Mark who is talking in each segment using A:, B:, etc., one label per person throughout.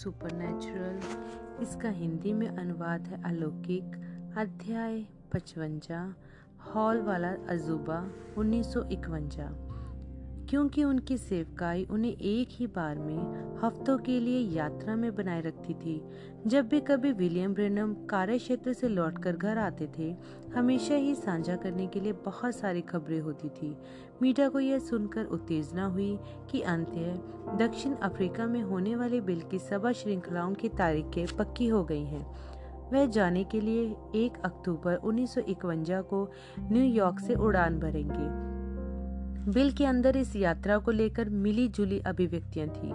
A: Supernatural. इसका हिंदी में अनुवाद है अलौकिक। अध्याय पचवंजा। हॉल वाला अजूबा उन्नीस क्योंकि उनकी सेवकाई उन्हें एक ही बार में हफ्तों के लिए यात्रा में बनाए रखती थी। जब भी कभी विलियम ब्रेनम कार्य क्षेत्र से लौटकर घर आते थे, हमेशा ही साझा करने के लिए बहुत सारी खबरें होती थी। मीटा को यह सुनकर उत्तेजना हुई कि अंत्य दक्षिण अफ्रीका में होने वाले बिल की सभा श्रृंखलाओं की तारीखें पक्की हो गई हैं। वह जाने के लिए एक अक्टूबर उन्नीस को न्यूयॉर्क से उड़ान भरेंगे। बिल के अंदर इस यात्रा को लेकर मिली जुली अभिव्यक्तियाँ थी।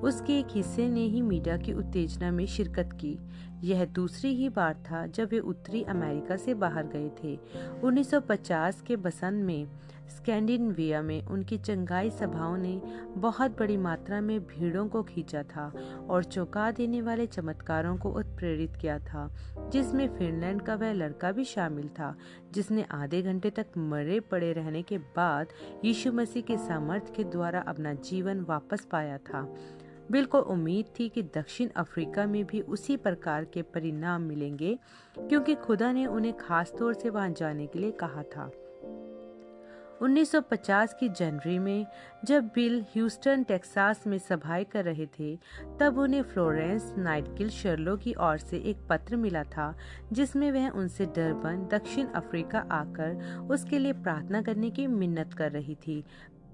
A: उसके एक हिस्से ने ही मीडिया की उत्तेजना में शिरकत की। यह दूसरी ही बार था जब वे उत्तरी अमेरिका से बाहर गए थे। 1950 के बसंत में स्कैंडिनविया में उनकी चंगाई सभाओं ने बहुत बड़ी मात्रा में भीड़ों को खींचा था और चौंका देने वाले चमत्कारों को उत्प्रेरित किया था, जिसमें फिनलैंड का वह लड़का भी शामिल था, जिसने आधे घंटे तक मरे पड़े रहने के बाद यीशु मसीह के सामर्थ्य के द्वारा अपना जीवन वापस पाया था। बिल्कुल उम्मीद थी कि दक्षिण अफ्रीका में भी उसी प्रकार के परिणाम मिलेंगे, क्योंकि खुदा ने उन्हें खास तौर से वहाँ जाने के लिए कहा था। 1950 की जनवरी में, जब बिल ह्यूस्टन, टेक्सास में सभाएँ कर रहे थे, तब उन्हें फ्लोरेंस नाइटगिल शर्लो की ओर से एक पत्र मिला था, जिसमें वह उनसे डरबन, दक्षिण अफ्रीका आकर उसके लिए प्रार्थना करने की मिन्नत कर रही थी।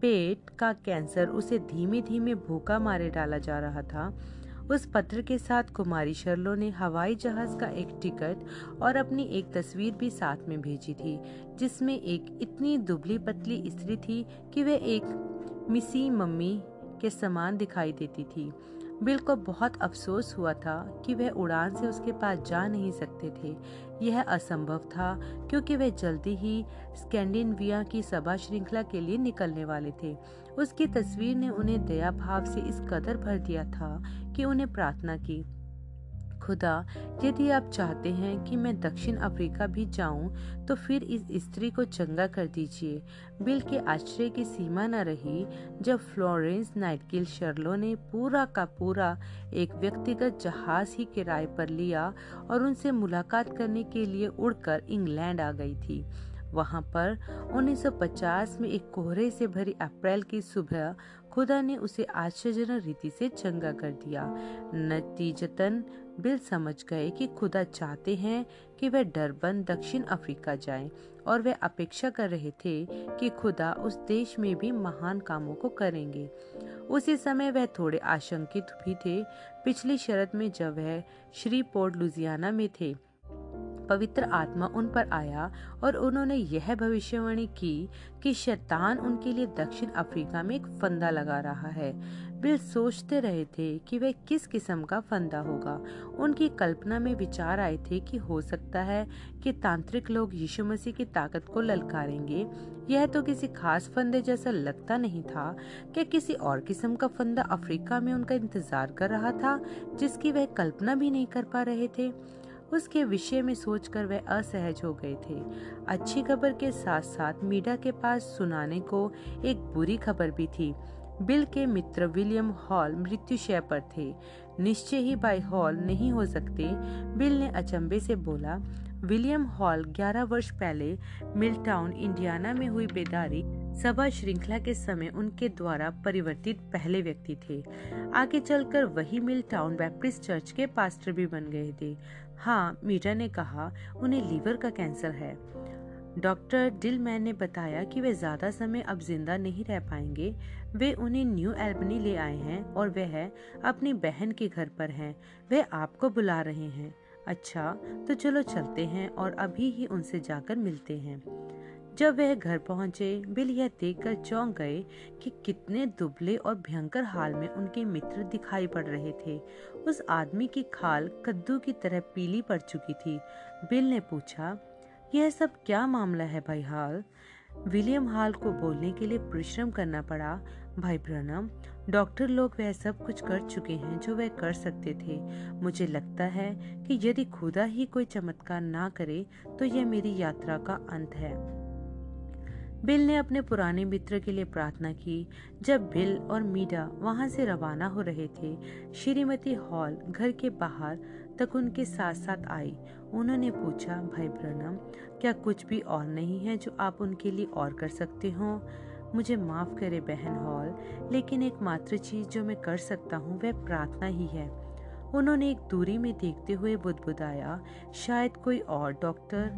A: पेट का कैंसर उसे धीमे धीमे भूखा मारे डाला जा रहा था। उस पत्र के साथ कुमारी शर्लो ने हवाई जहाज़ का एक टिकट और अपनी एक तस्वीर भी साथ में भेजी थी, जिसमें एक इतनी दुबली पतली स्त्री थी कि वह एक मिसी मम्मी के समान दिखाई देती थी। बिल को बहुत अफसोस हुआ था कि वह उड़ान से उसके पास जा नहीं सकते थे। यह असंभव था, क्योंकि वह जल्दी ही स्कैंडिनविया की सभा श्रृंखला के लिए निकलने वाले थे। उसकी तस्वीर ने उन्हें दया भाव से इस कदर भर दिया था कि उन्हें प्रार्थना की। खुदा, यदि आप चाहते हैं कि मैं दक्षिण अफ्रीका भी जाऊँ तो फिर इस स्त्री को चंगा कर दीजिए। बिल के आश्चर्य की सीमा न रही, जब फ्लोरेंस नाइटगिल शर्लो ने पूरा का पूरा एक व्यक्तिगत जहाज़ ही किराए पर लिया और उनसे मुलाकात करने के लिए उड़कर इंग्लैंड आ गई थी। वहाँ पर 1950 में एक कोहरे से भरी अप्रैल की सुबह खुदा ने उसे आश्चर्यजनक रीति से चंगा कर दिया। नतीजतन बिल समझ गए कि खुदा चाहते हैं कि वह डरबन दक्षिण अफ्रीका जाएँ और वे अपेक्षा कर रहे थे कि खुदा उस देश में भी महान कामों को करेंगे। उसी समय वह थोड़े आशंकित भी थे। पिछली शरत में जब वह श्री पोर्ट लुजियाना में थे पवित्र आत्मा उन पर आया और उन्होंने यह भविष्यवाणी की कि शैतान उनके लिए दक्षिण अफ्रीका में एक फंदा लगा रहा है। बिल सोचते रहे थे कि वह किस किस्म का फंदा होगा। उनकी कल्पना में विचार आए थे कि हो सकता है कि तांत्रिक लोग यीशु मसीह की ताकत को ललकारेंगे। यह तो किसी खास फंदे जैसा लगता नहीं था क्या किसी और किस्म का फंदा अफ्रीका में उनका इंतज़ार कर रहा था, जिसकी वह कल्पना भी नहीं कर पा रहे थे। उसके विषय में सोचकर वह असहज हो गए थे। अच्छी खबर के साथ साथ मीडा के पास सुनाने को एक बुरी खबर भी थी। बिल के मित्र विलियम हॉल मृत्युशय पर थे। निश्चय ही बाय हॉल नहीं हो सकते, बिल ने अचंबे से बोला। विलियम हॉल 11 वर्ष पहले मिलटाउन इंडियाना में हुई बेदारी सभा श्रृंखला के समय उनके द्वारा परिवर्तित पहले व्यक्ति थे। आगे चलकर वही मिल टाउन बैप्टिस्ट चर्च के पास्टर भी बन गए थे। हाँ मीरा ने कहा, उन्हें लीवर का कैंसर है। डॉक्टर डिलमैन ने बताया कि वे ज़्यादा समय अब ज़िंदा नहीं रह पाएँगे। वे उन्हें न्यू एल्बनी ले आए हैं और वह अपनी बहन के घर पर हैं। वे आपको बुला रहे हैं। अच्छा तो चलो चलते हैं और अभी ही उनसे जाकर मिलते हैं। जब वह घर पहुँचे, बिल यह देखकर चौंक गए कि कितने दुबले और भयंकर हाल में उनके मित्र दिखाई पड़ रहे थे। उस आदमी की खाल कद्दू की तरह पीली पड़ चुकी थी। बिल ने पूछा, यह सब क्या मामला है भाई हाल? विलियम हाल को बोलने के लिए परिश्रम करना पड़ा। भाई प्रणम, डॉक्टर लोग वह सब कुछ कर चुके हैं जो वह कर सकते थे। मुझे लगता है कि यदि खुदा ही कोई चमत्कार ना करे तो यह मेरी यात्रा का अंत है। बिल ने अपने पुराने मित्र के लिए प्रार्थना की। जब बिल और मीडा वहाँ से रवाना हो रहे थे, श्रीमती हॉल घर के बाहर तक उनके साथ साथ आई। उन्होंने पूछा, भाई ब्रनम क्या कुछ भी और नहीं है जो आप उनके लिए और कर सकते हो? मुझे माफ़ करे बहन हॉल, लेकिन एकमात्र चीज़ जो मैं कर सकता हूँ वह प्रार्थना ही है। उन्होंने एक दूरी में देखते हुए बुदबुदाया, शायद कोई और, डॉक्टर?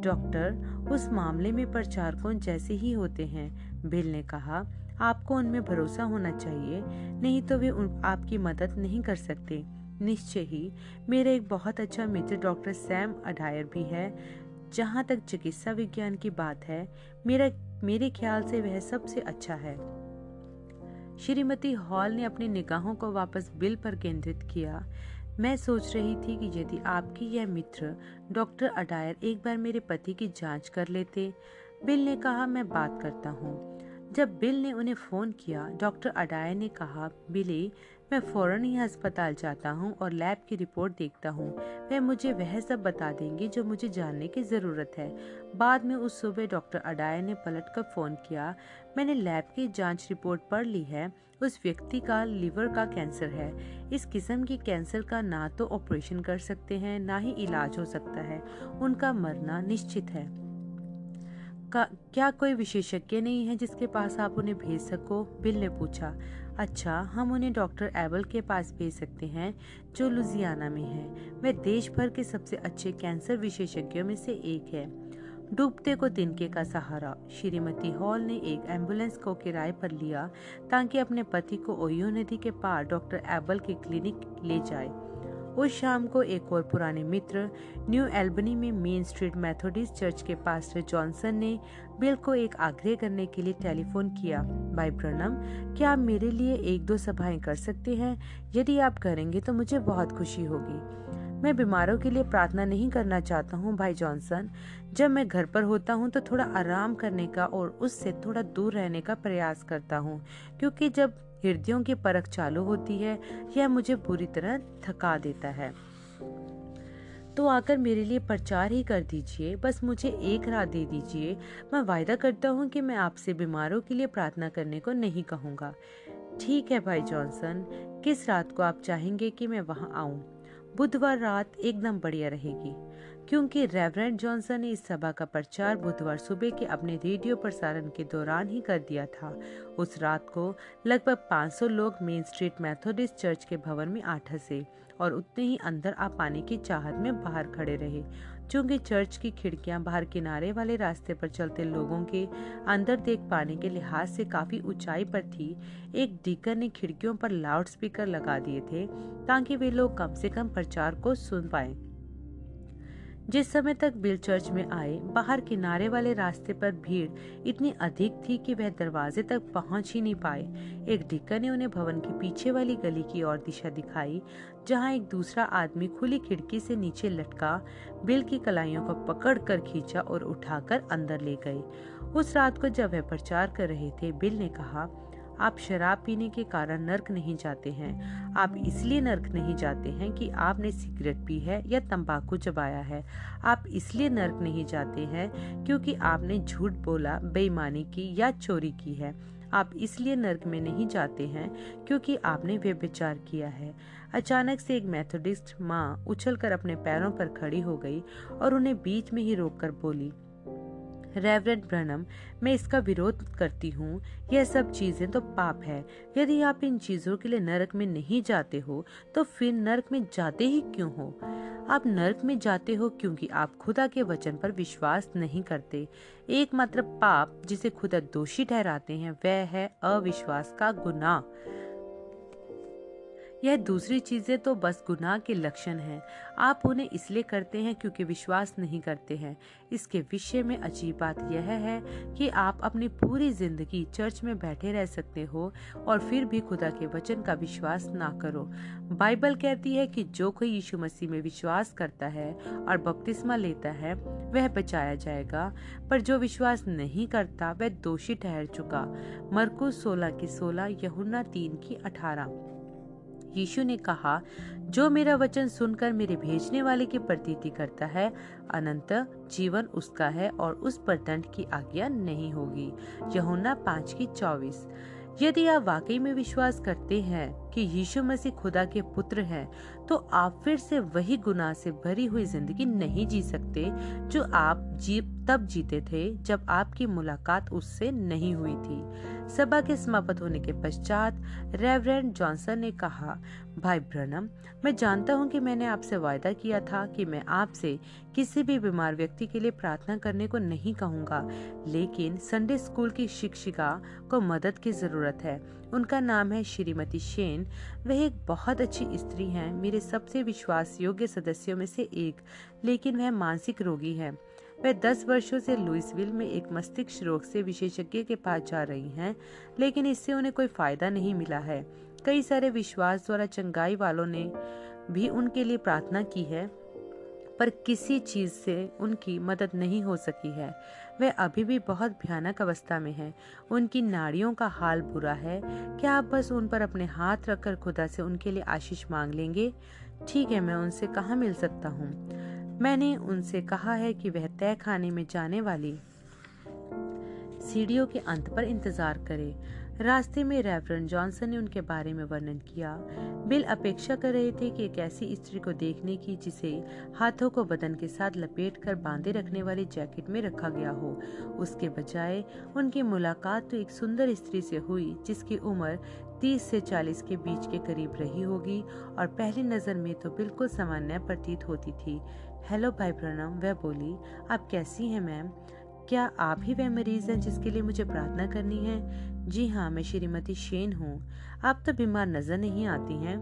A: डॉक्टर, उस मामले में प्रचारकों जैसे ही होते हैं? बिल ने कहा, आपको उनमें भरोसा होना चाहिए, नहीं तो वे आपकी मदद नहीं कर सकते। निश्चय ही, मेरा एक बहुत अच्छा मित्र डॉक्टर सैम अडायर भी है, जहाँ तक चिकित्सा विज्ञान की बात है, मेरा, मेरे ख्याल से वह सबसे अच्छा है। श्रीमती हॉल ने अपनी निगाहों को वापस बिल पर केंद्रित किया। मैं सोच रही थी कि यदि आपकी यह मित्र, डॉक्टर अडायर, एक बार मेरे पति की जाँच कर लेते। बिल ने कहा, मैं बात करता हूँ। जब बिल ने उन्हें फ़ोन किया, डॉक्टर अडायर ने कहा, बिली मैं फ़ौरन ही अस्पताल जाता हूँ और लैब की रिपोर्ट देखता हूँ। वह मुझे वह सब बता देंगे जो मुझे जानने की ज़रूरत है। बाद में उस सुबह डॉक्टर अडायर ने पलट कर फ़ोन किया। मैंने लैब की जाँच रिपोर्ट पढ़ ली है। उस व्यक्ति का लिवर का कैंसर है। इस किस्म की कैंसर का ना तो ऑपरेशन कर सकते हैं, ना ही इलाज हो सकता है। उनका मरना निश्चित है। का क्या कोई विशेषज्ञ नहीं है जिसके पास आप उन्हें भेज सको? बिल ने पूछा। अच्छा हम उन्हें डॉक्टर एबल के पास भेज सकते हैं, जो लुजियाना में है। वह देश भर के सबसे अच्छे कैंसर विशेषज्ञों में से एक है। डूबते को तिनके का सहारा। श्रीमती हॉल ने एक एंबुलेंस को किराए पर लिया, ताकि अपने पति को ओयो नदी के पार डॉक्टर एबल के क्लिनिक ले जाए। उस शाम को एक और पुराने मित्र, न्यू एल्बनी में मेन स्ट्रीट मेथोडिस्ट चर्च के पास्टर जॉनसन ने बिल को एक आग्रह करने के लिए टेलीफोन किया। भाई ब्रनम क्या आप मेरे लिए एक दो सभाएँ कर सकते हैं? यदि आप करेंगे तो मुझे बहुत खुशी होगी। मैं बीमारों के लिए प्रार्थना नहीं करना चाहता हूँ, भाई जॉनसन। जब मैं घर पर होता हूँ तो थोड़ा आराम करने का और उससे थोड़ा दूर रहने का प्रयास करता हूँ, क्योंकि जब हृदयों की परख चालू होती है, यह मुझे बुरी तरह थका देता है। तो आकर मेरे लिए प्रचार ही कर दीजिए, बस मुझे एक रात दे दीजिए। मैं वायदा करता हूँ कि मैं आपसे बीमारों के लिए प्रार्थना करने को नहीं कहूँगा। ठीक है भाई जॉनसन, किस रात को आप चाहेंगे कि मैं वहाँ आऊँ? बुधवार रात एकदम बढ़िया रहेगी। क्योंकि रेवरेंड जॉनसन ने इस सभा का प्रचार बुधवार सुबह के अपने रेडियो प्रसारण के दौरान ही कर दिया था। उस रात को लगभग 500 लोग मेन स्ट्रीट मैथोडिस्ट चर्च के भवन में आ ठसे और उतने ही अंदर आ पाने की चाहत में बाहर खड़े रहे, चूँकि चर्च की खिड़कियाँ बाहर किनारे वाले रास्ते पर चलते लोगों के अंदर देख पाने के लिहाज से काफ़ी ऊंचाई पर थी। एक डीकर ने खिड़कियों पर लाउड स्पीकर लगा दिए थे ताकि वे लोग कम से कम प्रचार को सुन पाए। जिस समय तक बिल चर्च में आए, बाहर किनारे वाले रास्ते पर भीड़ इतनी अधिक थी कि वह दरवाजे तक पहुँच ही नहीं पाए। एक ढिक्कर ने उन्हें भवन की पीछे वाली गली की ओर दिशा दिखाई, जहाँ एक दूसरा आदमी खुली खिड़की से नीचे लटका बिल की कलाइयों को पकड़ कर खींचा और उठाकर अंदर ले गए। उस रात को जब वह प्रचार कर रहे थे, बिल ने कहा आप शराब पीने के कारण नर्क नहीं जाते हैं। आप इसलिए नर्क नहीं जाते हैं कि आपने सिगरेट पी है या तंबाकू चबाया है। आप इसलिए नर्क नहीं जाते हैं क्योंकि आपने झूठ बोला, बेईमानी की या चोरी की है। आप इसलिए नर्क में नहीं जाते हैं क्योंकि आपने व्यभिचार किया है। अचानक से एक मेथोडिस्ट माँ उछलकर अपने पैरों पर खड़ी हो गई और उन्हें बीच में ही रोककर बोली रेवरेंड ब्रनम मैं इसका विरोध करती हूँ। यह सब चीज़ें तो पाप है। यदि आप इन चीज़ों के लिए नरक में नहीं जाते हो तो फिर नरक में जाते ही क्यों हो? आप नरक में जाते हो क्योंकि आप खुदा के वचन पर विश्वास नहीं करते। एकमात्र पाप जिसे खुदा दोषी ठहराते हैं, वह है अविश्वास का गुनाह। यह दूसरी चीज़ें तो बस गुनाह के लक्षण हैं। आप उन्हें इसलिए करते हैं क्योंकि विश्वास नहीं करते हैं। इसके विषय में अजीब बात यह है कि आप अपनी पूरी ज़िंदगी चर्च में बैठे रह सकते हो और फिर भी खुदा के वचन का विश्वास ना करो। बाइबल कहती है कि जो कोई यीशु मसीह में विश्वास करता है और बपतिस्मा लेता है, वह बचाया जाएगा, पर जो विश्वास नहीं करता, वह दोषी ठहर चुका। मरकुस सोलह की सोलह यहुना तीन की अठारह। यीशु ने कहा जो मेरा वचन सुनकर मेरे भेजने वाले की प्रतीति करता है अनंत जीवन उसका है और उस पर दंड की आज्ञा नहीं होगी। यहुना पाँच की चौबीस। यदि आप वाकई में विश्वास करते हैं कि यीशु मसीह खुदा के पुत्र हैं, तो आप फिर से वही गुनाह से भरी हुई ज़िंदगी नहीं जी सकते जो आप जी, तब जीते थे जब आपकी मुलाकात उससे नहीं हुई थी। सभा के समाप्त होने के पश्चात रेवरेंड जॉनसन ने कहा, भाई ब्रनम, मैं जानता हूँ कि मैंने आपसे वायदा किया था कि मैं आपसे किसी भी बीमार व्यक्ति के लिए प्रार्थना करने को नहीं कहूँगा, लेकिन संडे स्कूल की शिक्षिका को मदद की ज़रूरत है। उनका नाम है श्रीमती शेन वह एक बहुत अच्छी स्त्री हैं। मेरे सबसे विश्वास योग्य सदस्यों में से एक लेकिन वह मानसिक रोगी है। वह दस वर्षों से लुइसविल में एक मस्तिष्क रोग से विशेषज्ञ के पास जा रही हैं, लेकिन इससे उन्हें कोई फ़ायदा नहीं मिला है। कई सारे विश्वास द्वारा चंगाई वालों ने भी उनके लिए प्रार्थना की है। पर किसी चीज़ से उनकी मदद नहीं हो सकी है। वे अभी भी बहुत भयानक अवस्था में हैं। उनकी नाड़ियों का हाल बुरा है। क्या आप बस उन पर अपने हाथ रखकर खुदा से उनके लिए आशीष मांग लेंगे? ठीक है, मैं उनसे कहाँ मिल सकता हूँ? मैंने उनसे कहा है कि वह तय खाने में जाने वाली सीढ़ियों के अंत पर इंतज़ार करे। रास्ते में रेवरन जॉनसन ने उनके बारे में वर्णन किया। बिल अपेक्षा कर रहे थे कि एक ऐसी स्त्री को देखने की, जिसे हाथों को बदन के साथ लपेट कर बांधे रखने वाली जैकेट में रखा गया हो। उसके बजाय, उनकी मुलाकात तो एक सुंदर स्त्री से हुई, जिसकी उम्र 30 से 40 के बीच के करीब रही होगी, और पहली नज़र में तो बिल्कुल सामान्य प्रतीत होती थी। हेलो भाई प्रणम वह बोली, आप कैसी हैं मैम? क्या आप ही वह मरीज़ हैं जिसके लिए मुझे प्रार्थना करनी है? जी हाँ मैं श्रीमती शेन हूँ। आप तो बीमार नज़र नहीं आती हैं।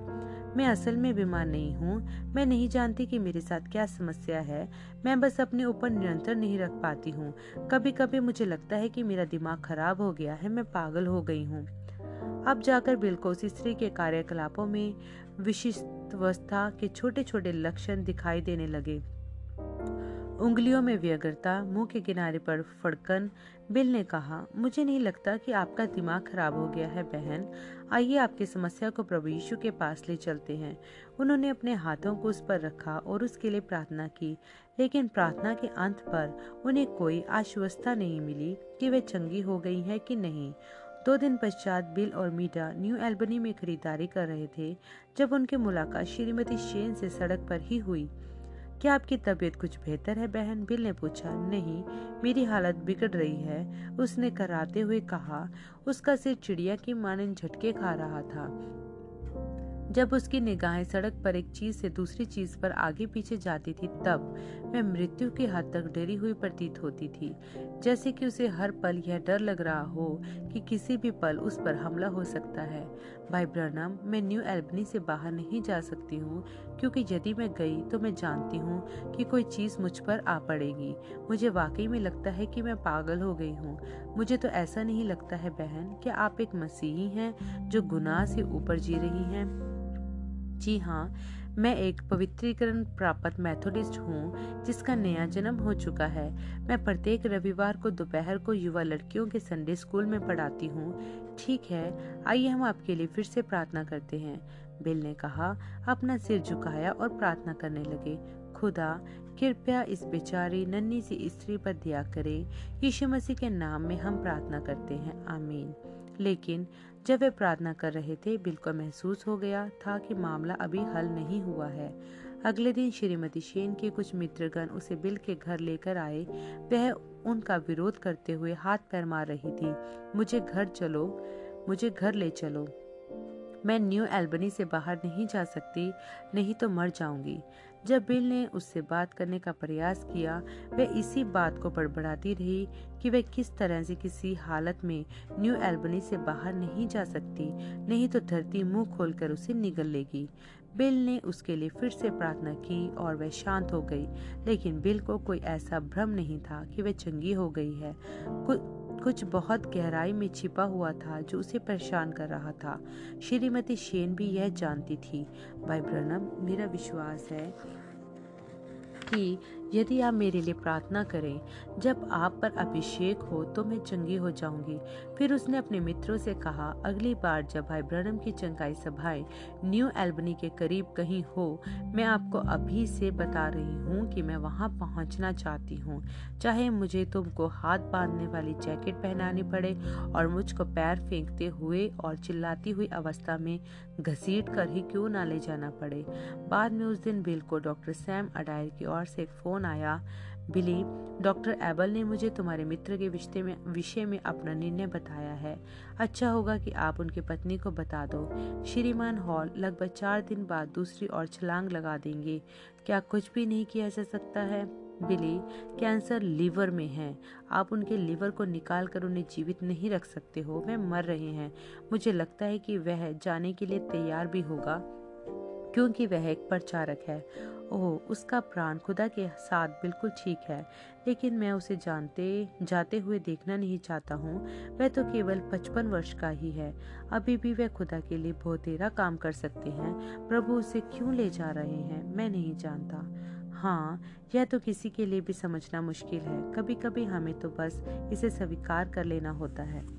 A: मैं असल में बीमार नहीं हूँ। मैं नहीं जानती कि मेरे साथ क्या समस्या है। मैं बस अपने ऊपर नियंत्रण नहीं रख पाती हूँ। कभी कभी मुझे लगता है कि मेरा दिमाग खराब हो गया है, मैं पागल हो गई हूँ। अब जाकर बिल्कुल स्त्री के कार्यकलापों में विशिष्टवस्था के छोटे छोटे लक्षण दिखाई देने लगे। उंगलियों में व्यग्रता, मुँह के किनारे पर फड़कन, बिल ने कहा, मुझे नहीं लगता कि आपका दिमाग खराब हो गया है, बहन। आइए आपकी समस्या को प्रभु यीशु के पास ले चलते हैं। उन्होंने अपने हाथों को उस पर रखा और उसके लिए प्रार्थना की, लेकिन प्रार्थना के अंत पर उन्हें कोई आश्वस्ता नहीं मिली कि वे चंगी हो गई हैं कि नहीं। दो दिन पश्चात बिल और मीडा न्यू एल्बनी में खरीदारी कर रहे थे, जब उनकी मुलाकात श्रीमती शेन से सड़क पर ही हुई। क्या आपकी तबीयत कुछ बेहतर है बहन? बिल ने पूछा। नहीं, मेरी हालत बिगड़ रही है, उसने कराते हुए कहा। उसका सिर चिड़िया की मानन झटके खा रहा था। जब उसकी निगाहें सड़क पर एक चीज़ से दूसरी चीज़ पर आगे पीछे जाती थी, तब वह मृत्यु की हद तक डरी हुई प्रतीत होती थी। जैसे कि उसे हर पल यह डर लग रहा हो कि किसी भी पल उस पर हमला हो सकता है। भाई ब्रनम मैं न्यू एल्बनी से बाहर नहीं जा सकती हूँ, क्योंकि यदि मैं गई तो मैं जानती हूँ कि कोई चीज़ मुझ पर आ पड़ेगी। मुझे वाकई में लगता है कि मैं पागल हो गई हूँ। मुझे तो ऐसा नहीं लगता है बहन कि आप एक मसीही हैं जो गुनाह से ऊपर जी रही हैं। जी हाँ मैं एक पवित्रीकरण प्राप्त मैथोडिस्ट हूँ, जिसका नया जन्म हो चुका है। मैं प्रत्येक रविवार को दोपहर को युवा लड़कियों के संडे स्कूल में पढ़ाती हूँ। ठीक है, आइए हम आपके लिए फिर से प्रार्थना करते हैं। बिल ने कहा, अपना सिर झुकाया और प्रार्थना करने लगे। खुदा, कृपया इस बेचारी नन्ही सी स्त्री पर दया करे। यीशु मसीह के नाम में हम प्रार्थना करते हैं। आमीन। लेकिन जब वे प्रार्थना कर रहे थे बिल को महसूस हो गया था कि मामला अभी हल नहीं हुआ है। अगले दिन श्रीमती शेन के कुछ मित्रगण उसे बिल के घर लेकर आए। वह उनका विरोध करते हुए हाथ पैर मार रही थी। मुझे घर चलो, मुझे घर ले चलो। मैं न्यू एल्बनी से बाहर नहीं जा सकती, नहीं तो मर जाऊँगी। जब बिल ने उससे बात करने का प्रयास किया वह इसी बात को बड़बड़ाती रही कि वह किस तरह से किसी हालत में न्यू एल्बनी से बाहर नहीं जा सकती, नहीं तो धरती मुँह खोलकर उसे निगल लेगी। बिल ने उसके लिए फिर से प्रार्थना की और वह शांत हो गई, लेकिन बिल को कोई ऐसा भ्रम नहीं था कि वह चंगी हो गई है। कुछ बहुत गहराई में छिपा हुआ था जो उसे परेशान कर रहा था। श्रीमती शेन भी यह जानती थी। भाई प्रणब, मेरा विश्वास है कि यदि आप मेरे लिए प्रार्थना करें, जब आप पर अभिषेक हो तो मैं चंगी हो जाऊँगी। फिर उसने अपने मित्रों से कहा, अगली बार जब भाई ब्रनम की चंगाई सभाएँ न्यू एल्बनी के करीब कहीं हो, मैं आपको अभी से बता रही हूँ कि मैं वहाँ पहुँचना चाहती हूँ। चाहे मुझे तुमको हाथ बांधने वाली जैकेट पहनानी पड़े और मुझको पैर फेंकते हुए और चिल्लाती हुई अवस्था में घसीट कर ही क्यों ना ले जाना पड़े। बाद में उस दिन बिल को डॉक्टर सैम अडायर की ओर से एक फ़ोन आया, बिली, डॉक्टर एबल ने मुझे तुम्हारे मित्र के विषय में विषय में अपना निर्णय बताया है। अच्छा होगा कि आप उनकी पत्नी को बता दो। श्रीमान हॉल लगभग चार दिन बाद दूसरी ओर छलांग लगा देंगे। क्या कुछ भी नहीं किया जा सकता है? बिली, कैंसर लीवर में है। आप उनके लीवर को निकाल कर उन्हें जीवित नहीं रख सकते हो। वे मर रहे हैं। मुझे लगता है कि वह जाने के लिए तैयार भी होगा, क्योंकि वह एक प्रचारक है। ओह, उसका प्राण खुदा के साथ बिल्कुल ठीक है, लेकिन मैं उसे जानते, जाते हुए देखना नहीं चाहता हूँ। वह तो केवल पचपन वर्ष का ही है। अभी भी वह खुदा के लिए बहुत देरा काम कर सकते हैं। प्रभु उसे क्यों ले जा रहे हैं, मैं नहीं जानता। हाँ यह तो किसी के लिए भी समझना मुश्किल है। कभी कभी हमें तो बस इसे स्वीकार कर लेना होता है।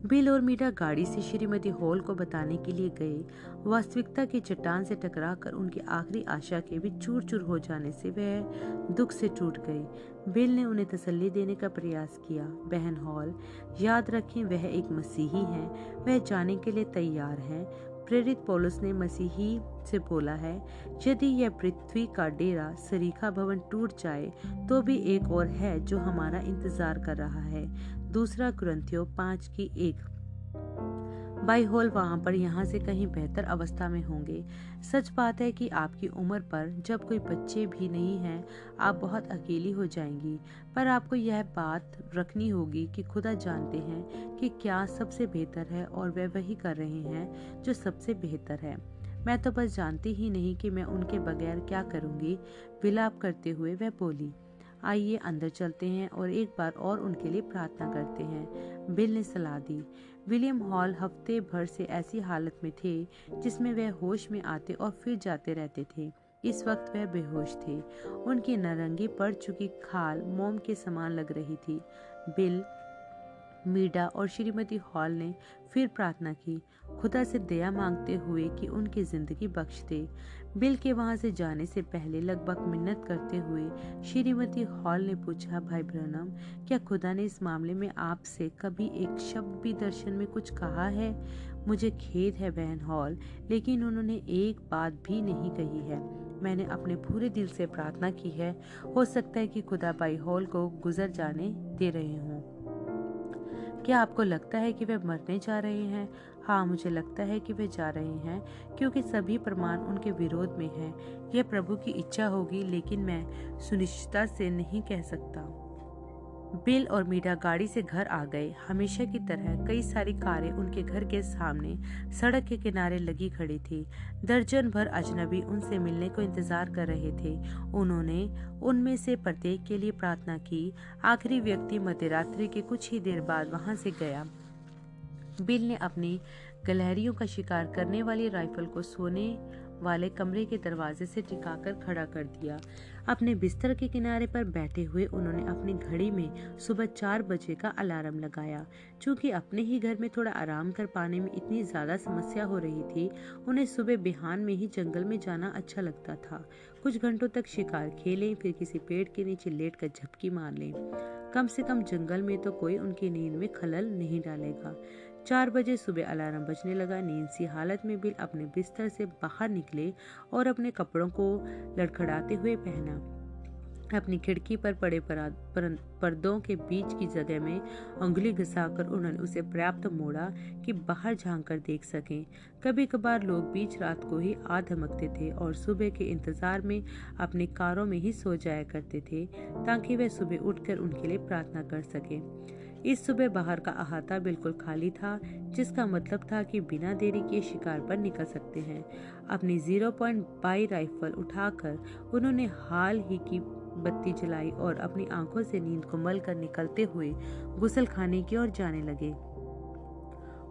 A: बिल और मीरा गाड़ी से श्रीमती हॉल को बताने के लिए गए। वास्तविकता की चट्टान से टकराकर उनकी आखिरी आशा के भी चूर चूर हो जाने से वह दुख से टूट गई बिल ने उन्हें तसल्ली देने का प्रयास किया। बहन हॉल, याद रखें वह एक मसीही हैं। वह जाने के लिए तैयार हैं। प्रेरित पौलुस ने मसीही से बोला है, यदि यह पृथ्वी का डेरा सरीखा भवन टूट जाए तो भी एक और है जो हमारा इंतज़ार कर रहा है। दूसरा ग्रंथियों पाँच की एक। बाई होल, वहाँ पर यहाँ से कहीं बेहतर अवस्था में होंगे। सच बात है कि आपकी उम्र पर जब कोई बच्चे भी नहीं हैं, आप बहुत अकेली हो जाएँगी। पर आपको यह बात रखनी होगी कि खुदा जानते हैं कि क्या सबसे बेहतर है और वह वही कर रहे हैं जो सबसे बेहतर है। मैं तो बस जानती ही नहीं कि मैं उनके बगैर क्या करूँगी। विलाप करते हुए वह बोली आइए अंदर चलते हैं और एक बार और उनके लिए प्रार्थना करते हैं। बिल ने सलाह दी। विलियम हॉल हफ़्ते भर से ऐसी हालत में थे, जिसमें वह होश में आते और फिर जाते रहते थे। इस वक्त वह बेहोश थे। उनकी नारंगी पड़ चुकी खाल मोम के समान लग रही थी। बिल मीडा और श्रीमती हॉल ने फिर प्रार्थना की। खुदा से दया मांगते हुए कि उनकी ज़िंदगी बख्श दे। बिल के वहाँ से जाने से पहले लगभग मिन्नत करते हुए श्रीमती हॉल ने पूछा, भाई ब्रनम, क्या खुदा ने इस मामले में आपसे कभी एक शब्द भी दर्शन में कुछ कहा है? मुझे खेद है बहन हॉल, लेकिन उन्होंने एक बात भी नहीं कही है। मैंने अपने पूरे दिल से प्रार्थना की है, हो सकता है कि खुदा भाई हॉल को गुजर जाने दे रहे हों। क्या आपको लगता है कि वे मरने जा रहे हैं? हाँ मुझे लगता है कि वे जा रहे हैं, क्योंकि सभी प्रमाण उनके विरोध में हैं। यह प्रभु की इच्छा होगी, लेकिन मैं सुनिश्चितता से नहीं कह सकता। बिल और मीडा गाड़ी से घर आ गए। हमेशा की तरह कई सारी कारें उनके घर के सामने सड़क के किनारे लगी खड़ी थी। दर्जन भर अजनबी उनसे मिलने को इंतज़ार कर रहे थे। उन्होंने उनमें से प्रत्येक के लिए प्रार्थना की। आखिरी व्यक्ति मध्यरात्रि के कुछ ही देर बाद वहाँ से गया। बिल ने अपनी गलहरियों का शिकार करने वाली राइफल को सोने वाले कमरे के दरवाजे से टिकाकर खड़ा कर दिया। अपने बिस्तर के किनारे पर बैठे हुए उन्होंने अपनी घड़ी में सुबह चार बजे का अलार्म लगाया। चूँकि अपने ही घर में थोड़ा आराम कर पाने में इतनी ज़्यादा समस्या हो रही थी, उन्हें सुबह बिहान में ही जंगल में जाना अच्छा लगता था। कुछ घंटों तक शिकार खेलें, फिर किसी पेड़ के नीचे लेट कर झपकी मार लें। कम से कम जंगल में तो कोई उनकी नींद में खलल नहीं डालेगा। चार बजे सुबह अलार्म बजने लगा। नींद सी हालत में बिल अपने बिस्तर से बाहर निकले और अपने कपड़ों को लड़खड़ाते हुए पहना। अपनी खिड़की पर पड़े पर्दों के बीच की जगह में उंगली घुसाकर उन्होंने उसे पर्याप्त मोड़ा कि बाहर झाँक कर देख सकें। कभी कभार लोग बीच रात को ही आ धमकते थे और सुबह के इंतज़ार में अपनी कारों में ही सो जाया करते थे, ताकि वे सुबह उठकर उनके लिए प्रार्थना कर सकें। इस सुबह बाहर का अहाता बिल्कुल खाली था, जिसका मतलब था कि बिना देरी के शिकार पर निकल सकते हैं। अपनी ज़ीरो पॉइंट बाई राइफल उठाकर उन्होंने हाल ही की बत्ती जलाई और अपनी आँखों से नींद को मल कर निकलते हुए गुसल खाने की ओर जाने लगे।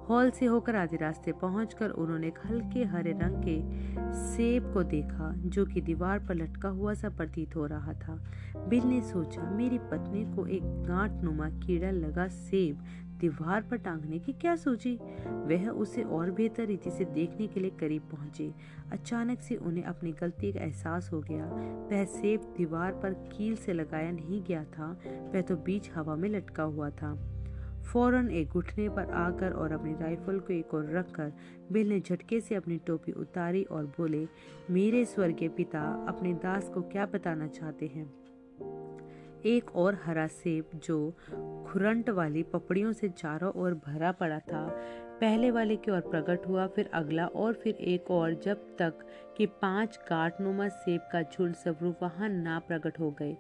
A: हॉल से होकर आधे रास्ते पहुंचकर उन्होंने हल्के हरे रंग के सेब को देखा, जो कि दीवार पर लटका हुआ सा प्रतीत हो रहा था। बिल ने सोचा, मेरी पत्नी को एक गांठ नुमा कीड़ा लगा सेब दीवार पर टांगने की क्या सोची वह उसे और बेहतर रीति से देखने के लिए करीब पहुँचे। अचानक से उन्हें अपनी गलती का एहसास हो गया। वह सेब दीवार पर कील से लगाया नहीं गया था, वह तो बीच हवा में लटका हुआ था। फ़ौरन एक घुटने पर आकर और अपनी राइफल को एक और रखकर बिल ने झटके से अपनी टोपी उतारी और बोले, मेरे स्वर्गीय पिता, अपने दास को क्या बताना चाहते हैं? एक और हरा सेब जो खुरंट वाली पपड़ियों से चारों ओर भरा पड़ा था, पहले वाले की ओर प्रकट हुआ, फिर अगला और फिर एक और, जब तक कि पाँच काटनुमा सेब का झुंड स्वरूप वहाँ ना प्रकट हो गए।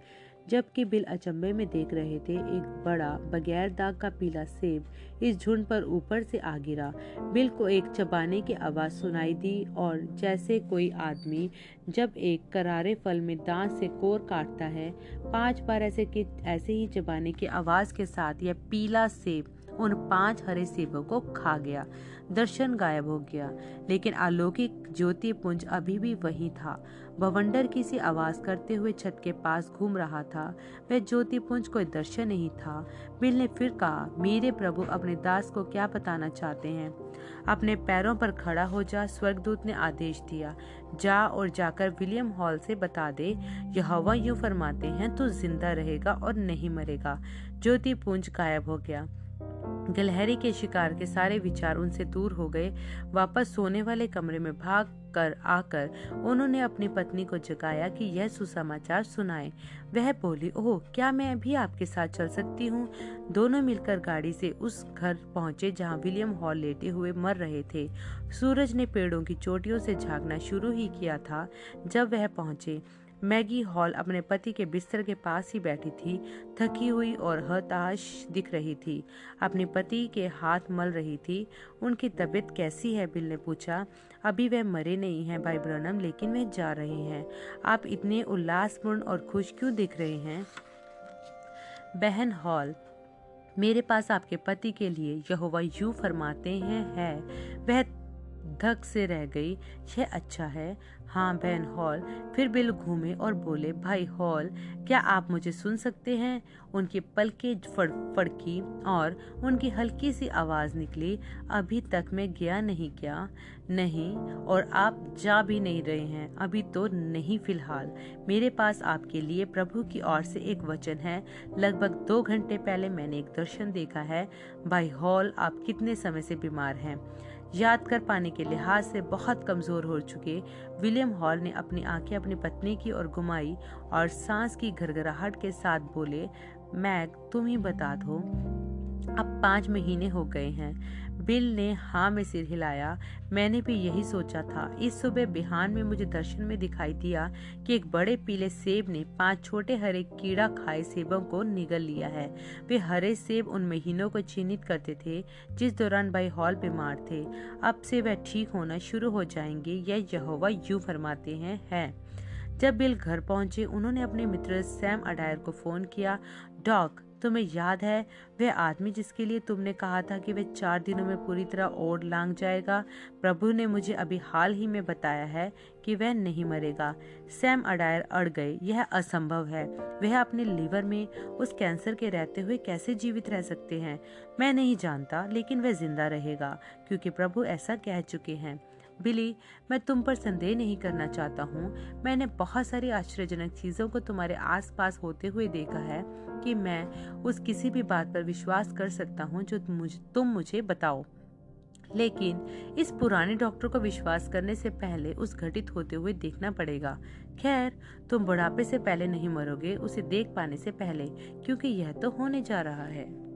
A: जबकि बिल अचंभे में देख रहे थे, एक बड़ा, बगैर दाग का पीला सेब इस झुंड पर ऊपर से आ गिरा। बिल को एक चबाने की आवाज़ सुनाई दी और जैसे कोई आदमी जब एक करारे फल में दांत से कोर काटता है, पाँच बार ऐसे कि, ऐसे ही चबाने की आवाज़ के साथ यह पीला सेब उन पाँच हरे सेबों को खा गया। दर्शन गायब हो गया, लेकिन अलौकिक ज्योति पुंज अभी भी वही था। बवंडर किसी आवाज़ करते हुए छत के पास घूम रहा था। वह ज्योति पुंज कोई दर्शन नहीं था। बिल ने फिर कहा, मेरे प्रभु, अपने दास को क्या बताना चाहते हैं? अपने पैरों पर खड़ा हो जा, स्वर्गदूत ने आदेश दिया, जा और जाकर विलियम हॉल से बता दे। यह हवा यूँ फरमाते हैं, तू ज़िंदा रहेगा और नहीं मरेगा। ज्योति पुंज गायब हो गया। गिलहरी के शिकार के सारे विचार उनसे दूर हो गए। वापस सोने वाले कमरे में भाग कर आकर उन्होंने अपनी पत्नी को जगाया कि यह सुसमाचार सुनाए। वह बोली, ओह, क्या मैं भी आपके साथ चल सकती हूँ? दोनों मिलकर गाड़ी से उस घर पहुँचे जहाँ विलियम हॉल लेटे हुए मर रहे थे। सूरज ने पेड़ों की चोटियों से झांकना शुरू ही किया था जब वह पहुँचे। मैगी हॉल अपने पति के बिस्तर के पास ही बैठी थी। थकी हुई और हताश दिख रही थी। अपने पति के हाथ मल रही थी। उनकी तबीयत कैसी है? बिल ने पूछा। अभी वह मरे नहीं हैं भाई ब्रनम, लेकिन वह जा रहे हैं। आप इतने उल्लासपूर्ण और खुश क्यों दिख रहे हैं? बहन हॉल, मेरे पास आपके पति के लिए यहोवा यू फरमाते हैं, है। वह धक से रह गई यह अच्छा है। हाँ बहन हॉल। फिर बिल घूमे और बोले, भाई हॉल, क्या आप मुझे सुन सकते हैं? उनकी पलके फड़ फड़की और उनकी हल्की सी आवाज़ निकली, अभी तक मैं गया नहीं क्या? नहीं, और आप जा भी नहीं रहे हैं, अभी तो नहीं फ़िलहाल। मेरे पास आपके लिए प्रभु की ओर से एक वचन है। लगभग दो घंटे पहले मैंने एक दर्शन देखा है। भाई हॉल, आप कितने समय से बीमार हैं? याद कर पाने के लिहाज से बहुत कमज़ोर हो चुके, विलियम हॉल ने अपनी आँखें अपनी पत्नी की ओर घुमाई और सांस की घरघराहट के साथ बोले मैग तुम ही बता दो, अब पाँच महीने हो गए हैं। बिल ने हाँ में सिर हिलाया। मैंने भी यही सोचा था। इस सुबह बिहान में मुझे दर्शन में दिखाई दिया कि एक बड़े पीले सेब ने पाँच छोटे हरे कीड़ा खाए सेबों को निगल लिया है। वे हरे सेब उन महीनों को चिन्हित करते थे, जिस दौरान भाई हॉल बीमार थे। अब से वह ठीक होना शुरू हो जाएँगे, यह यहोवा यू फरमाते हैं, है। जब बिल घर पहुँचे, उन्होंने अपने मित्र सैम अडायर को फ़ोन किया, डॉग तुम्हें याद है, वह आदमी जिसके लिए तुमने कहा था कि वह चार दिनों में पूरी तरह ओढ़ लांग जाएगा, प्रभु ने मुझे अभी हाल ही में बताया है कि वह नहीं मरेगा। सैम अडायर अड़ गए। यह असंभव है। वह अपने लीवर में उस कैंसर के रहते हुए कैसे जीवित रह सकते हैं? मैं नहीं जानता, लेकिन वह ज़िंदा रहेगा, क्योंकि प्रभु ऐसा कह चुके हैं। बिली, मैं तुम पर संदेह नहीं करना चाहता हूँ। मैंने बहुत सारी आश्चर्यजनक चीज़ों को तुम्हारे आसपास होते हुए देखा है कि मैं उस किसी भी बात पर विश्वास कर सकता हूँ जो तुम मुझे बताओ। लेकिन इस पुराने डॉक्टर को विश्वास करने से पहले उस घटित होते हुए देखना पड़ेगा। खैर, तुम बुढ़ापे से पहले नहीं मरोगे, उसे देख पाने से पहले, क्योंकि यह तो होने जा रहा है।